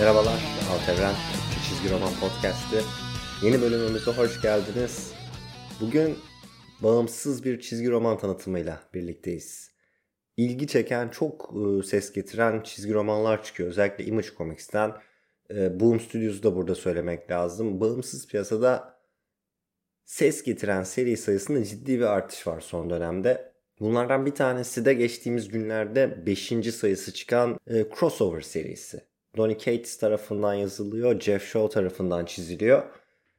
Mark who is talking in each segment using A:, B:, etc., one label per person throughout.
A: Merhabalar, Alt Evren Çizgi Roman Podcast'ı. Yeni bölümümüze hoş geldiniz. Bugün bağımsız bir çizgi roman tanıtımıyla birlikteyiz. İlgi çeken, çok e, ses getiren çizgi romanlar çıkıyor. Özellikle Image Comics'ten. E, Boom Studios'u da burada söylemek lazım. Bağımsız piyasada ses getiren seri sayısında ciddi bir artış var son dönemde. Bunlardan bir tanesi de geçtiğimiz günlerde 5. sayısı çıkan e, Crossover serisi. Donny Cates tarafından yazılıyor, Jeff Shaw tarafından çiziliyor.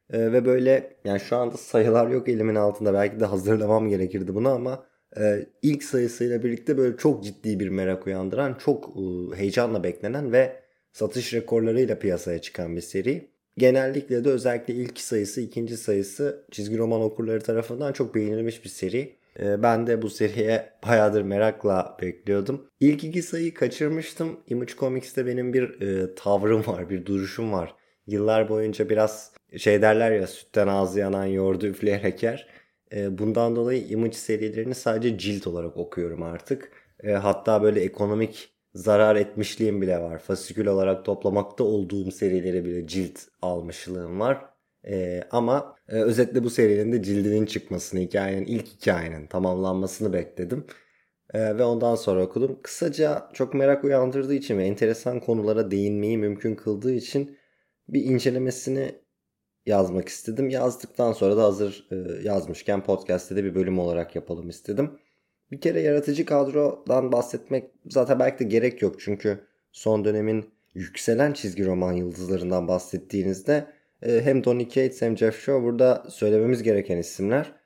A: E, ve böyle yani şu anda sayılar yok elimin altında belki de hazırlamam gerekirdi bunu ama e, ilk sayısıyla birlikte böyle çok ciddi bir merak uyandıran, çok e, heyecanla beklenen ve satış rekorlarıyla piyasaya çıkan bir seri. Genellikle de özellikle ilk sayısı, ikinci sayısı çizgi roman okurları tarafından çok beğenilmiş bir seri. Ee, ben de bu seriye bayağıdır merakla bekliyordum. İlk iki sayıyı kaçırmıştım. Image Comics'te benim bir e, tavrım var, bir duruşum var. Yıllar boyunca biraz şey derler ya sütten ağzı yanan yoğurdu üfleyerek yer. E, bundan dolayı Image serilerini sadece cilt olarak okuyorum artık. E, hatta böyle ekonomik zarar etmişliğim bile var. Fasikül olarak toplamakta olduğum serileri bile cilt almışlığım var. Ee, ama e, özetle bu serinin de cildinin çıkmasını, hikayenin ilk hikayenin tamamlanmasını bekledim. Ee, ve ondan sonra okudum. Kısaca çok merak uyandırdığı için ve enteresan konulara değinmeyi mümkün kıldığı için bir incelemesini yazmak istedim. Yazdıktan sonra da hazır e, yazmışken podcast'te de bir bölüm olarak yapalım istedim. Bir kere yaratıcı kadrodan bahsetmek zaten belki de gerek yok. Çünkü son dönemin yükselen çizgi roman yıldızlarından bahsettiğinizde hem Donny Cates hem Jeff Shaw burada söylememiz gereken isimler.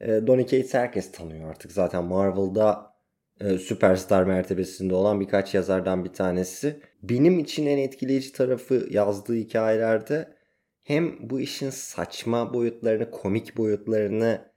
A: E, Donny Cates herkes tanıyor artık. Zaten Marvel'da e, süperstar mertebesinde olan birkaç yazardan bir tanesi. Benim için en etkileyici tarafı yazdığı hikayelerde hem bu işin saçma boyutlarını, komik boyutlarını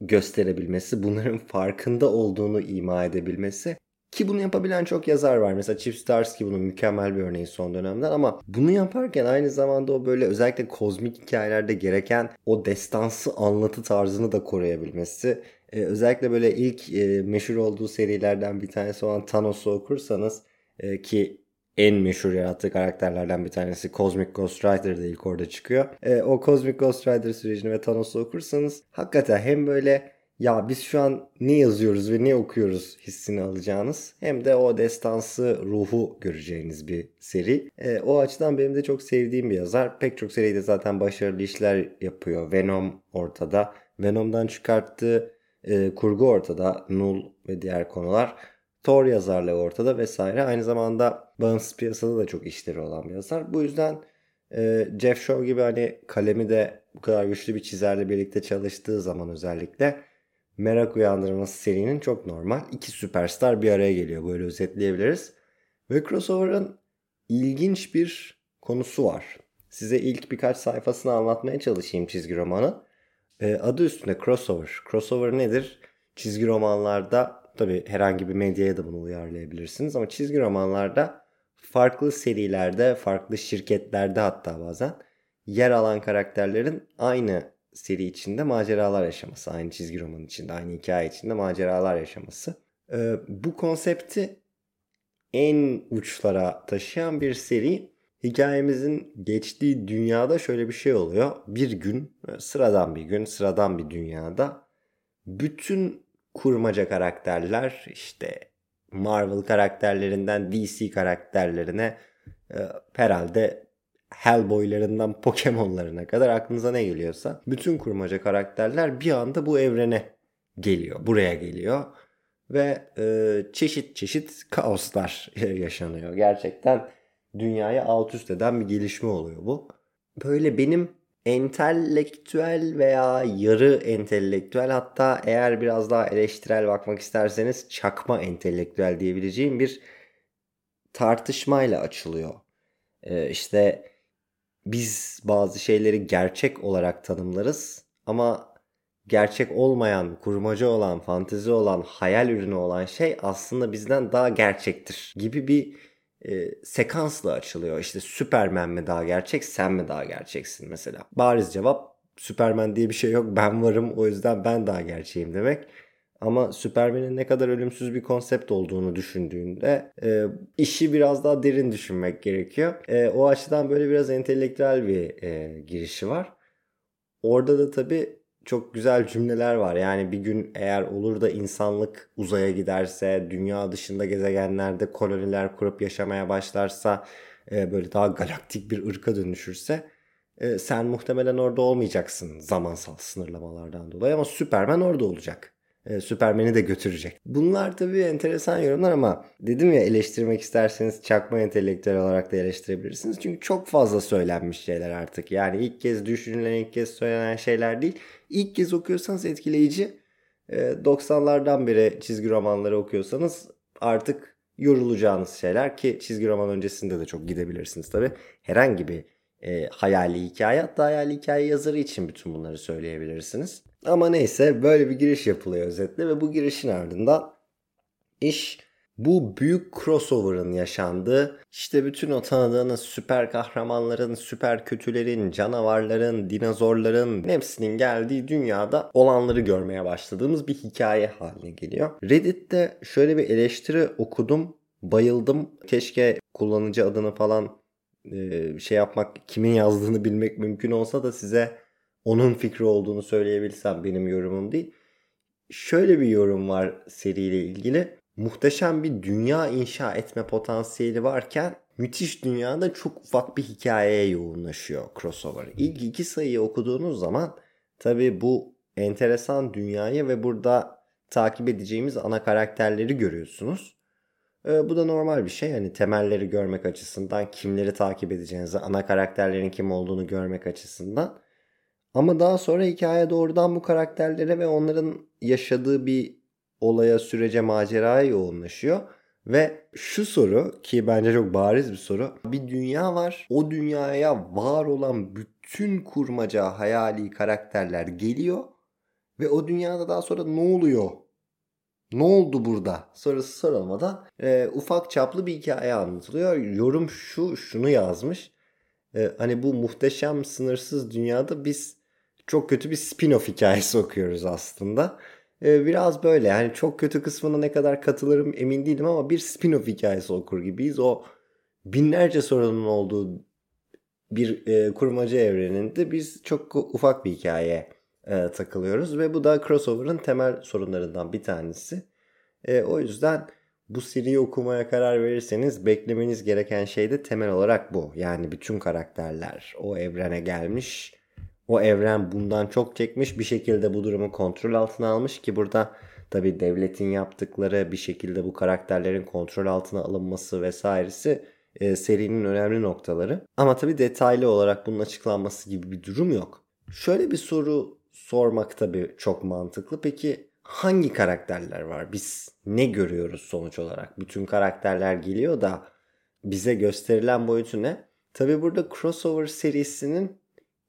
A: gösterebilmesi, bunların farkında olduğunu ima edebilmesi ki bunu yapabilen çok yazar var. Mesela Chip Starsky bunun mükemmel bir örneği son dönemden ama bunu yaparken aynı zamanda o böyle özellikle kozmik hikayelerde gereken o destansı anlatı tarzını da koruyabilmesi. Ee, özellikle böyle ilk e, meşhur olduğu serilerden bir tanesi olan Thanos'u okursanız e, ki en meşhur yarattığı karakterlerden bir tanesi Cosmic Ghost Rider da ilk orada çıkıyor. E, o Cosmic Ghost Rider sürecini ve Thanos'u okursanız hakikaten hem böyle ya biz şu an ne yazıyoruz ve ne okuyoruz hissini alacağınız hem de o destansı ruhu göreceğiniz bir seri. E, o açıdan benim de çok sevdiğim bir yazar. Pek çok seride zaten başarılı işler yapıyor. Venom ortada. Venom'dan çıkarttığı e, kurgu ortada. Null ve diğer konular. Thor yazarlığı ortada vesaire. Aynı zamanda bağımsız piyasada da çok işleri olan bir yazar. Bu yüzden e, Jeff Shaw gibi hani kalemi de bu kadar güçlü bir çizerle birlikte çalıştığı zaman özellikle merak uyandırması serinin çok normal. İki süperstar bir araya geliyor. Böyle özetleyebiliriz. Ve crossover'ın ilginç bir konusu var. Size ilk birkaç sayfasını anlatmaya çalışayım çizgi romanı. Ee, adı üstünde crossover. Crossover nedir? Çizgi romanlarda tabi herhangi bir medyaya da bunu uyarlayabilirsiniz ama çizgi romanlarda farklı serilerde, farklı şirketlerde hatta bazen yer alan karakterlerin aynı seri içinde maceralar yaşaması. Aynı çizgi roman içinde, aynı hikaye içinde maceralar yaşaması. Ee, bu konsepti en uçlara taşıyan bir seri. Hikayemizin geçtiği dünyada şöyle bir şey oluyor. Bir gün, sıradan bir gün, sıradan bir dünyada bütün kurmaca karakterler işte Marvel karakterlerinden DC karakterlerine e, herhalde Hellboy'larından Pokemon'larına kadar aklınıza ne geliyorsa bütün kurmaca karakterler bir anda bu evrene geliyor. Buraya geliyor ve e, çeşit çeşit kaoslar yaşanıyor. Gerçekten dünyayı alt üst eden bir gelişme oluyor bu. Böyle benim entelektüel veya yarı entelektüel hatta eğer biraz daha eleştirel bakmak isterseniz çakma entelektüel diyebileceğim bir tartışmayla açılıyor. Ee, işte biz bazı şeyleri gerçek olarak tanımlarız ama gerçek olmayan, kurmaca olan, fantezi olan, hayal ürünü olan şey aslında bizden daha gerçektir gibi bir e, sekansla açılıyor. İşte Superman mi daha gerçek, sen mi daha gerçeksin mesela. Bariz cevap Superman diye bir şey yok. Ben varım o yüzden ben daha gerçeğim demek. Ama Superman'in ne kadar ölümsüz bir konsept olduğunu düşündüğünde e, işi biraz daha derin düşünmek gerekiyor. E, o açıdan böyle biraz entelektüel bir e, girişi var. Orada da tabii çok güzel cümleler var. Yani bir gün eğer olur da insanlık uzaya giderse, dünya dışında gezegenlerde koloniler kurup yaşamaya başlarsa, e, böyle daha galaktik bir ırka dönüşürse e, sen muhtemelen orada olmayacaksın zamansal sınırlamalardan dolayı ama Superman orada olacak. E, Superman'i de götürecek. Bunlar tabii enteresan yorumlar ama dedim ya eleştirmek isterseniz çakma entelektüel olarak da eleştirebilirsiniz. Çünkü çok fazla söylenmiş şeyler artık. Yani ilk kez düşünülen, ilk kez söylenen şeyler değil. İlk kez okuyorsanız etkileyici. E, 90'lardan beri çizgi romanları okuyorsanız artık yorulacağınız şeyler ki çizgi roman öncesinde de çok gidebilirsiniz tabii. Herhangi bir e, hayali hikaye hatta hayali hikaye yazarı için bütün bunları söyleyebilirsiniz. Ama neyse böyle bir giriş yapılıyor özetle ve bu girişin ardından iş bu büyük crossover'ın yaşandığı işte bütün o tanıdığınız süper kahramanların, süper kötülerin, canavarların, dinozorların hepsinin geldiği dünyada olanları görmeye başladığımız bir hikaye haline geliyor. Reddit'te şöyle bir eleştiri okudum. Bayıldım. Keşke kullanıcı adını falan şey yapmak, kimin yazdığını bilmek mümkün olsa da size onun fikri olduğunu söyleyebilsem benim yorumum değil. Şöyle bir yorum var seriyle ilgili. Muhteşem bir dünya inşa etme potansiyeli varken müthiş dünyada çok ufak bir hikayeye yoğunlaşıyor crossover. İlk iki sayıyı okuduğunuz zaman tabi bu enteresan dünyayı ve burada takip edeceğimiz ana karakterleri görüyorsunuz. Ee, bu da normal bir şey. Hani temelleri görmek açısından, kimleri takip edeceğinizi, ana karakterlerin kim olduğunu görmek açısından. Ama daha sonra hikaye doğrudan bu karakterlere ve onların yaşadığı bir olaya, sürece, maceraya yoğunlaşıyor. Ve şu soru ki bence çok bariz bir soru. Bir dünya var. O dünyaya var olan bütün kurmaca, hayali karakterler geliyor. Ve o dünyada daha sonra ne oluyor? Ne oldu burada? Sorusu sorulmadan e, ufak çaplı bir hikaye anlatılıyor. Yorum şu, şunu yazmış. E, hani bu muhteşem sınırsız dünyada biz çok kötü bir spin-off hikayesi okuyoruz aslında. Ee, biraz böyle yani çok kötü kısmına ne kadar katılırım emin değilim ama bir spin-off hikayesi okur gibiyiz. O binlerce sorunun olduğu bir e, kurmaca evreninde biz çok ufak bir hikaye e, takılıyoruz ve bu da crossover'ın temel sorunlarından bir tanesi. E, o yüzden bu seriyi okumaya karar verirseniz beklemeniz gereken şey de temel olarak bu. Yani bütün karakterler o evrene gelmiş o evren bundan çok çekmiş bir şekilde bu durumu kontrol altına almış ki burada tabi devletin yaptıkları bir şekilde bu karakterlerin kontrol altına alınması vesairesi e, serinin önemli noktaları. Ama tabi detaylı olarak bunun açıklanması gibi bir durum yok. Şöyle bir soru sormak tabi çok mantıklı. Peki hangi karakterler var? Biz ne görüyoruz sonuç olarak? Bütün karakterler geliyor da bize gösterilen boyutu ne? Tabi burada crossover serisinin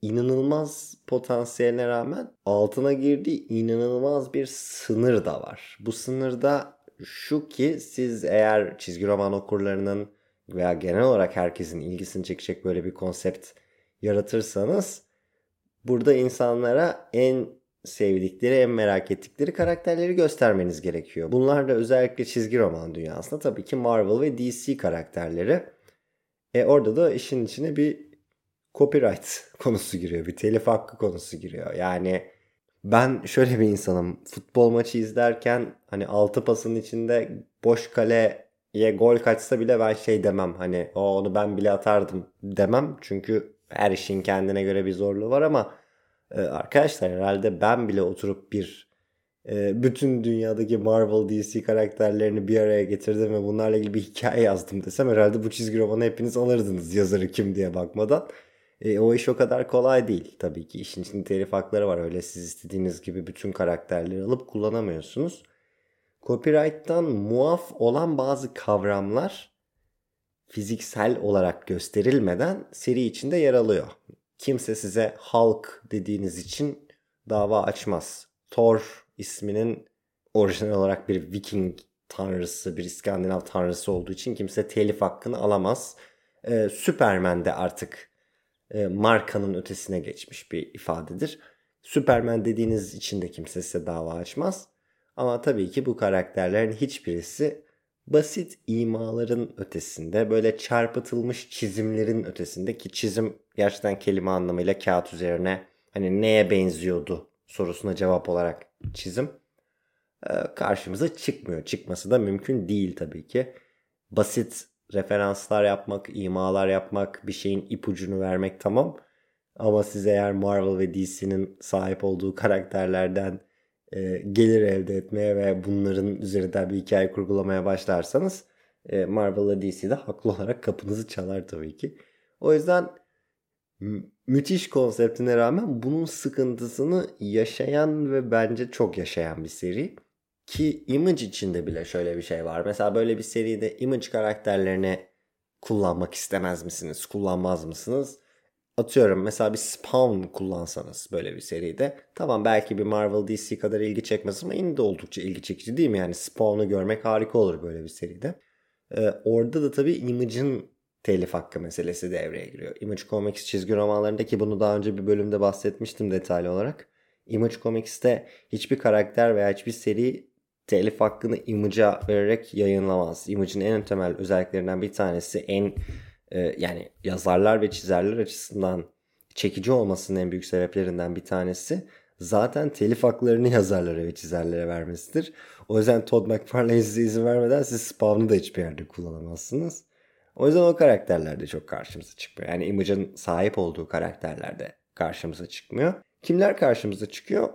A: inanılmaz potansiyeline rağmen altına girdiği inanılmaz bir sınır da var. Bu sınırda şu ki siz eğer çizgi roman okurlarının veya genel olarak herkesin ilgisini çekecek böyle bir konsept yaratırsanız burada insanlara en sevdikleri, en merak ettikleri karakterleri göstermeniz gerekiyor. Bunlar da özellikle çizgi roman dünyasında tabii ki Marvel ve DC karakterleri. E orada da işin içine bir copyright konusu giriyor. Bir telif hakkı konusu giriyor. Yani ben şöyle bir insanım. Futbol maçı izlerken hani altı pasın içinde boş kaleye gol kaçsa bile ben şey demem. Hani o onu ben bile atardım demem. Çünkü her işin kendine göre bir zorluğu var ama e, arkadaşlar herhalde ben bile oturup bir e, bütün dünyadaki Marvel DC karakterlerini bir araya getirdim ve bunlarla ilgili bir hikaye yazdım desem herhalde bu çizgi romanı hepiniz alırdınız yazarı kim diye bakmadan. E, o iş o kadar kolay değil. Tabii ki işin içinde telif hakları var. Öyle siz istediğiniz gibi bütün karakterleri alıp kullanamıyorsunuz. Copyright'tan muaf olan bazı kavramlar fiziksel olarak gösterilmeden seri içinde yer alıyor. Kimse size Hulk dediğiniz için dava açmaz. Thor isminin orijinal olarak bir Viking tanrısı, bir İskandinav tanrısı olduğu için kimse telif hakkını alamaz. Ee, Superman de artık e, markanın ötesine geçmiş bir ifadedir. Superman dediğiniz için de kimse size dava açmaz. Ama tabii ki bu karakterlerin hiçbirisi basit imaların ötesinde böyle çarpıtılmış çizimlerin ötesinde ki çizim gerçekten kelime anlamıyla kağıt üzerine hani neye benziyordu sorusuna cevap olarak çizim e, karşımıza çıkmıyor. Çıkması da mümkün değil tabii ki. Basit referanslar yapmak, imalar yapmak, bir şeyin ipucunu vermek tamam. Ama siz eğer Marvel ve DC'nin sahip olduğu karakterlerden e, gelir elde etmeye ve bunların üzerinden bir hikaye kurgulamaya başlarsanız e, Marvel ve DC de haklı olarak kapınızı çalar tabii ki. O yüzden müthiş konseptine rağmen bunun sıkıntısını yaşayan ve bence çok yaşayan bir seri. Ki Image içinde bile şöyle bir şey var. Mesela böyle bir seride Image karakterlerini kullanmak istemez misiniz? Kullanmaz mısınız? Atıyorum mesela bir Spawn kullansanız böyle bir seride. Tamam belki bir Marvel DC kadar ilgi çekmez ama yine de oldukça ilgi çekici değil mi? Yani Spawn'u görmek harika olur böyle bir seride. Ee, orada da tabii Image'ın telif hakkı meselesi devreye giriyor. Image Comics çizgi romanlarındaki bunu daha önce bir bölümde bahsetmiştim detaylı olarak. Image Comics'te hiçbir karakter veya hiçbir seri telif hakkını Image'a vererek yayınlamaz. Image'in en temel özelliklerinden bir tanesi en e, yani yazarlar ve çizerler açısından çekici olmasının en büyük sebeplerinden bir tanesi zaten telif haklarını yazarlara ve çizerlere vermesidir. O yüzden Todd McFarlane size izin vermeden siz Spawn'u da hiçbir yerde kullanamazsınız. O yüzden o karakterler de çok karşımıza çıkmıyor. Yani Image'ın sahip olduğu karakterler de karşımıza çıkmıyor. Kimler karşımıza çıkıyor?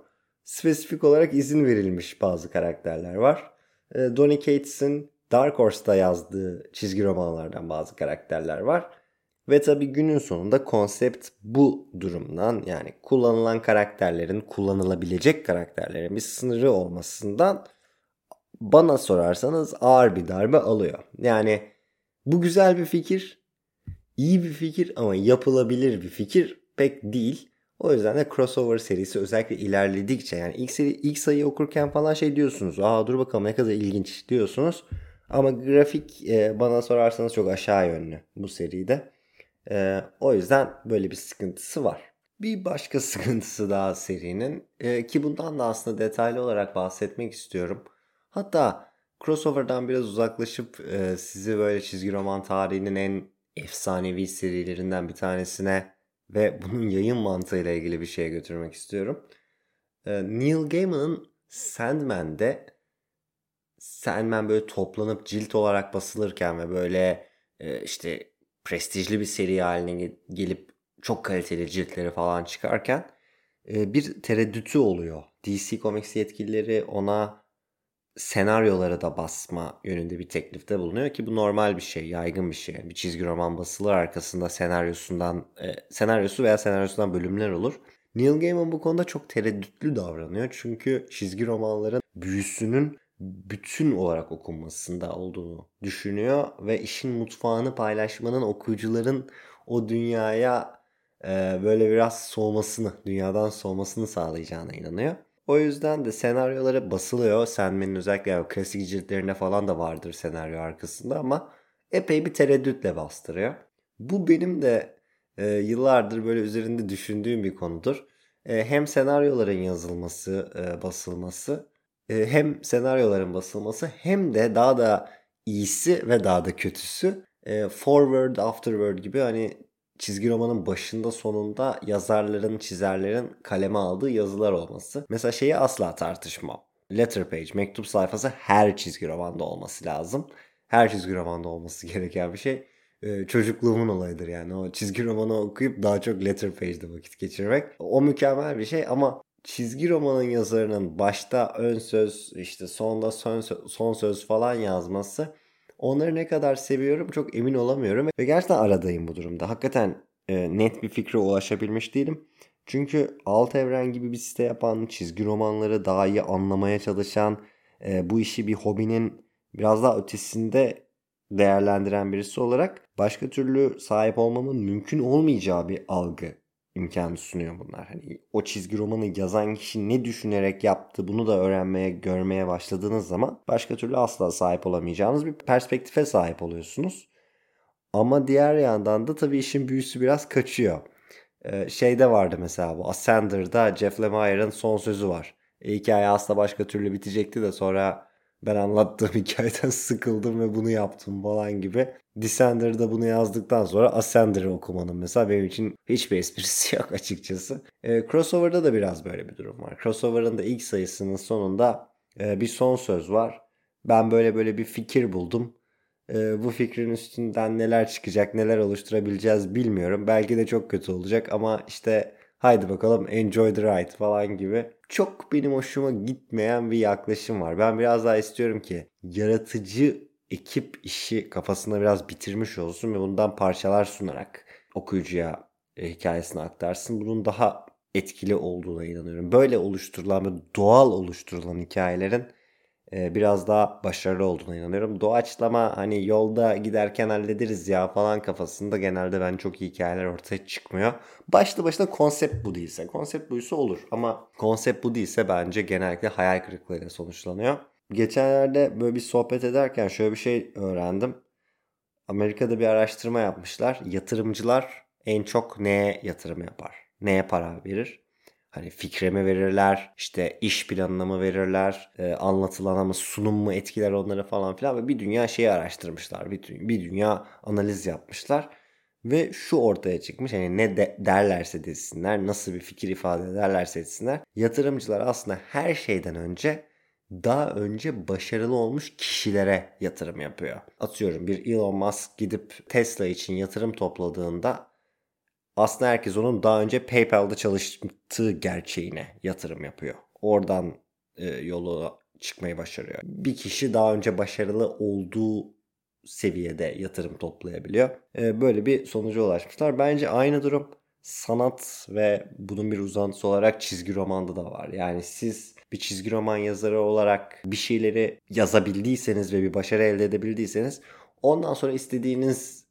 A: Spesifik olarak izin verilmiş bazı karakterler var. E, Donny Cates'in Dark Horse'da yazdığı çizgi romanlardan bazı karakterler var. Ve tabii günün sonunda konsept bu durumdan yani kullanılan karakterlerin, kullanılabilecek karakterlerin bir sınırı olmasından bana sorarsanız ağır bir darbe alıyor. Yani bu güzel bir fikir, iyi bir fikir ama yapılabilir bir fikir pek değil. O yüzden de crossover serisi özellikle ilerledikçe yani ilk, seri, ilk sayıyı okurken falan şey diyorsunuz. Aa dur bakalım ne kadar ilginç diyorsunuz. Ama grafik e, bana sorarsanız çok aşağı yönlü bu seride. E, o yüzden böyle bir sıkıntısı var. Bir başka sıkıntısı daha serinin e, ki bundan da aslında detaylı olarak bahsetmek istiyorum. Hatta crossover'dan biraz uzaklaşıp e, sizi böyle çizgi roman tarihinin en efsanevi serilerinden bir tanesine ve bunun yayın mantığıyla ilgili bir şeye götürmek istiyorum. E, Neil Gaiman'ın Sandman'de Sandman böyle toplanıp cilt olarak basılırken ve böyle e, işte prestijli bir seri haline gelip çok kaliteli ciltleri falan çıkarken e, bir tereddütü oluyor. DC Comics yetkilileri ona senaryoları da basma yönünde bir teklifte bulunuyor ki bu normal bir şey, yaygın bir şey. bir çizgi roman basılır arkasında senaryosundan e, senaryosu veya senaryosundan bölümler olur. Neil Gaiman bu konuda çok tereddütlü davranıyor. Çünkü çizgi romanların büyüsünün bütün olarak okunmasında olduğunu düşünüyor ve işin mutfağını paylaşmanın okuyucuların o dünyaya e, böyle biraz soğumasını, dünyadan soğumasını sağlayacağına inanıyor. O yüzden de senaryoları basılıyor. Sandman'in özellikle klasik ciltlerinde falan da vardır senaryo arkasında ama epey bir tereddütle bastırıyor. Bu benim de e, yıllardır böyle üzerinde düşündüğüm bir konudur. E, hem senaryoların yazılması, e, basılması, e, hem senaryoların basılması hem de daha da iyisi ve daha da kötüsü e, forward, afterward gibi hani çizgi romanın başında sonunda yazarların, çizerlerin kaleme aldığı yazılar olması. Mesela şeyi asla tartışmam. Letter page, mektup sayfası her çizgi romanda olması lazım. Her çizgi romanda olması gereken bir şey. Ee, çocukluğumun olayıdır yani. O çizgi romanı okuyup daha çok letter page'de vakit geçirmek. O mükemmel bir şey ama çizgi romanın yazarının başta ön söz, işte sonda son söz, son söz falan yazması Onları ne kadar seviyorum çok emin olamıyorum. Ve gerçekten aradayım bu durumda. Hakikaten e, net bir fikre ulaşabilmiş değilim. Çünkü alt evren gibi bir site yapan, çizgi romanları daha iyi anlamaya çalışan, e, bu işi bir hobinin biraz daha ötesinde değerlendiren birisi olarak başka türlü sahip olmamın mümkün olmayacağı bir algı imkanı sunuyor bunlar. Hani o çizgi romanı yazan kişi ne düşünerek yaptı bunu da öğrenmeye, görmeye başladığınız zaman başka türlü asla sahip olamayacağınız bir perspektife sahip oluyorsunuz. Ama diğer yandan da tabii işin büyüsü biraz kaçıyor. Ee, şeyde vardı mesela bu Ascender'da Jeff Lemire'ın son sözü var. E, hikaye aslında başka türlü bitecekti de sonra ben anlattığım hikayeden sıkıldım ve bunu yaptım falan gibi. Descender'da bunu yazdıktan sonra Ascender'ı okumanın mesela benim için hiçbir esprisi yok açıkçası. E, crossover'da da biraz böyle bir durum var. Crossover'ın da ilk sayısının sonunda e, bir son söz var. Ben böyle böyle bir fikir buldum. E, bu fikrin üstünden neler çıkacak, neler oluşturabileceğiz bilmiyorum. Belki de çok kötü olacak ama işte haydi bakalım enjoy the ride falan gibi. Çok benim hoşuma gitmeyen bir yaklaşım var. Ben biraz daha istiyorum ki yaratıcı ekip işi kafasında biraz bitirmiş olsun ve bundan parçalar sunarak okuyucuya e, hikayesini aktarsın. Bunun daha etkili olduğuna inanıyorum. Böyle oluşturulan ve doğal oluşturulan hikayelerin e, biraz daha başarılı olduğuna inanıyorum. Doğaçlama hani yolda giderken hallederiz ya falan kafasında genelde ben çok iyi hikayeler ortaya çıkmıyor. Başlı başına konsept bu değilse. Konsept buysa olur ama konsept bu değilse bence genellikle hayal kırıklığıyla sonuçlanıyor. Geçenlerde böyle bir sohbet ederken şöyle bir şey öğrendim. Amerika'da bir araştırma yapmışlar. Yatırımcılar en çok neye yatırım yapar? Neye para verir? Hani fikre mi verirler, işte iş planına mı verirler, e, anlatılana mı, sunum mu etkiler onları falan filan ve bir dünya şeyi araştırmışlar. Bir, bir dünya analiz yapmışlar. Ve şu ortaya çıkmış hani ne de derlerse desinler, nasıl bir fikir ifade ederlerse etsinler. Yatırımcılar aslında her şeyden önce daha önce başarılı olmuş kişilere yatırım yapıyor. Atıyorum bir Elon Musk gidip Tesla için yatırım topladığında aslında herkes onun daha önce PayPal'da çalıştığı gerçeğine yatırım yapıyor. Oradan e, yolu çıkmayı başarıyor. Bir kişi daha önce başarılı olduğu seviyede yatırım toplayabiliyor. E, böyle bir sonuca ulaşmışlar. Bence aynı durum sanat ve bunun bir uzantısı olarak çizgi romanda da var. Yani siz bir çizgi roman yazarı olarak bir şeyleri yazabildiyseniz ve bir başarı elde edebildiyseniz ondan sonra istediğiniz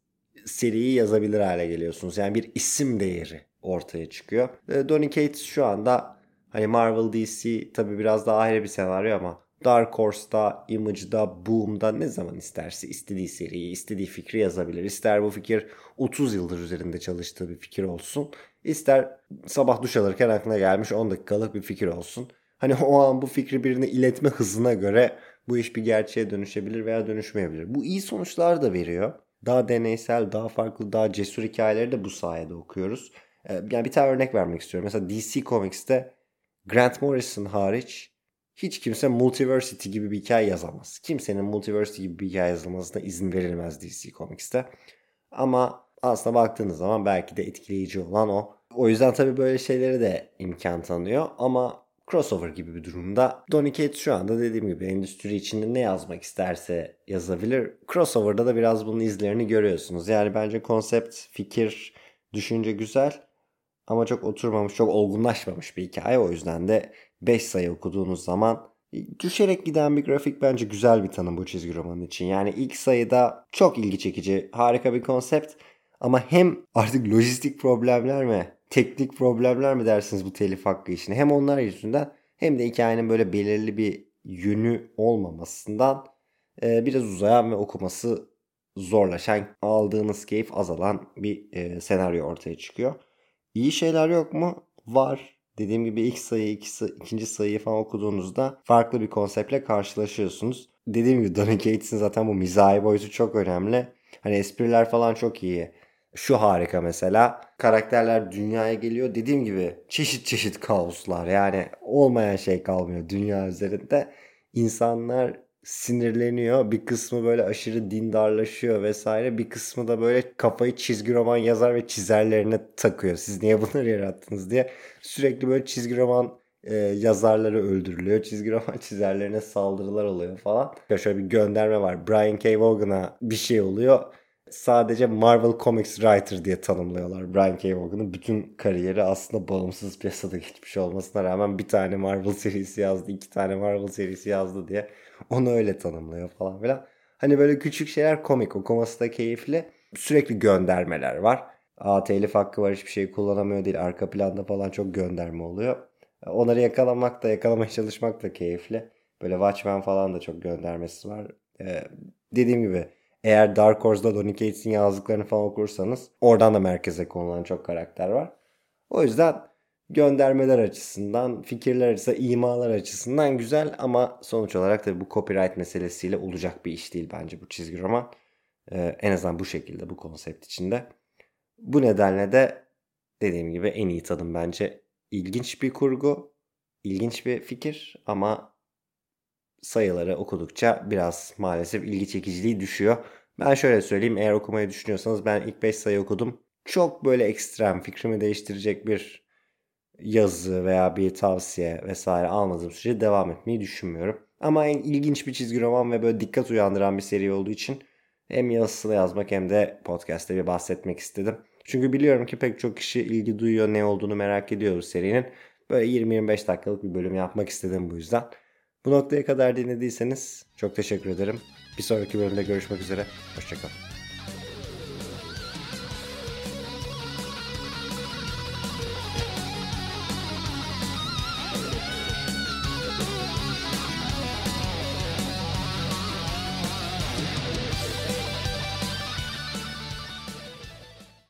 A: seriyi yazabilir hale geliyorsunuz. Yani bir isim değeri ortaya çıkıyor. Donny Cates şu anda hani Marvel DC tabi biraz daha ayrı bir senaryo ama Dark Horse'da, Image'da, Boom'da ne zaman isterse istediği seriyi, istediği fikri yazabilir. İster bu fikir 30 yıldır üzerinde çalıştığı bir fikir olsun. İster sabah duş alırken aklına gelmiş 10 dakikalık bir fikir olsun. Hani o an bu fikri birine iletme hızına göre bu iş bir gerçeğe dönüşebilir veya dönüşmeyebilir. Bu iyi sonuçlar da veriyor. Daha deneysel, daha farklı, daha cesur hikayeleri de bu sayede okuyoruz. Ee, yani bir tane örnek vermek istiyorum. Mesela DC Comics'te Grant Morrison hariç hiç kimse Multiversity gibi bir hikaye yazamaz. Kimsenin Multiversity gibi bir hikaye yazılmasına izin verilmez DC Comics'te. Ama aslında baktığınız zaman belki de etkileyici olan o. O yüzden tabii böyle şeylere de imkan tanıyor ama crossover gibi bir durumda. Donny Cates şu anda dediğim gibi endüstri içinde ne yazmak isterse yazabilir. Crossover'da da biraz bunun izlerini görüyorsunuz. Yani bence konsept, fikir, düşünce güzel ama çok oturmamış, çok olgunlaşmamış bir hikaye. O yüzden de 5 sayı okuduğunuz zaman düşerek giden bir grafik bence güzel bir tanım bu çizgi roman için. Yani ilk sayıda çok ilgi çekici, harika bir konsept ama hem artık lojistik problemler mi teknik problemler mi dersiniz bu telif hakkı işine? Hem onlar yüzünden hem de hikayenin böyle belirli bir yönü olmamasından e, biraz uzayan ve okuması zorlaşan, aldığınız keyif azalan bir e, senaryo ortaya çıkıyor. İyi şeyler yok mu? Var. Dediğim gibi ilk sayı, iki, ikinci sayıyı falan okuduğunuzda farklı bir konseptle karşılaşıyorsunuz. Dediğim gibi Donny Cates'in zaten bu mizahi boyutu çok önemli. Hani espriler falan çok iyi. Şu harika mesela. Karakterler dünyaya geliyor. Dediğim gibi çeşit çeşit kaoslar. Yani olmayan şey kalmıyor dünya üzerinde. İnsanlar sinirleniyor. Bir kısmı böyle aşırı dindarlaşıyor vesaire. Bir kısmı da böyle kafayı çizgi roman yazar ve çizerlerine takıyor. Siz niye bunları yarattınız diye. Sürekli böyle çizgi roman e, yazarları öldürülüyor. Çizgi roman çizerlerine saldırılar oluyor falan. Şöyle bir gönderme var. Brian K. Vaughan'a bir şey oluyor sadece Marvel Comics writer diye tanımlıyorlar Brian K. Vaughan'ın. Bütün kariyeri aslında bağımsız piyasada geçmiş olmasına rağmen bir tane Marvel serisi yazdı, iki tane Marvel serisi yazdı diye onu öyle tanımlıyor falan filan. Hani böyle küçük şeyler komik, okuması da keyifli. Sürekli göndermeler var. Aa telif hakkı var hiçbir şey kullanamıyor değil. Arka planda falan çok gönderme oluyor. Onları yakalamak da yakalamaya çalışmak da keyifli. Böyle Watchmen falan da çok göndermesi var. Ee, dediğim gibi eğer Dark Horse'da Donny Cates'in yazdıklarını falan okursanız oradan da merkeze konulan çok karakter var. O yüzden göndermeler açısından, fikirler açısından, imalar açısından güzel ama sonuç olarak da bu copyright meselesiyle olacak bir iş değil bence bu çizgi roman. Ee, en azından bu şekilde, bu konsept içinde. Bu nedenle de dediğim gibi en iyi tadım bence ilginç bir kurgu, ilginç bir fikir ama sayıları okudukça biraz maalesef ilgi çekiciliği düşüyor. Ben şöyle söyleyeyim eğer okumayı düşünüyorsanız ben ilk 5 sayı okudum. Çok böyle ekstrem fikrimi değiştirecek bir yazı veya bir tavsiye vesaire almadığım sürece devam etmeyi düşünmüyorum. Ama en ilginç bir çizgi roman ve böyle dikkat uyandıran bir seri olduğu için hem yazısını yazmak hem de podcast'te bir bahsetmek istedim. Çünkü biliyorum ki pek çok kişi ilgi duyuyor, ne olduğunu merak ediyor bu serinin. Böyle 20-25 dakikalık bir bölüm yapmak istedim bu yüzden. Bu noktaya kadar dinlediyseniz çok teşekkür ederim. Bir sonraki bölümde görüşmek üzere. Hoşçakalın.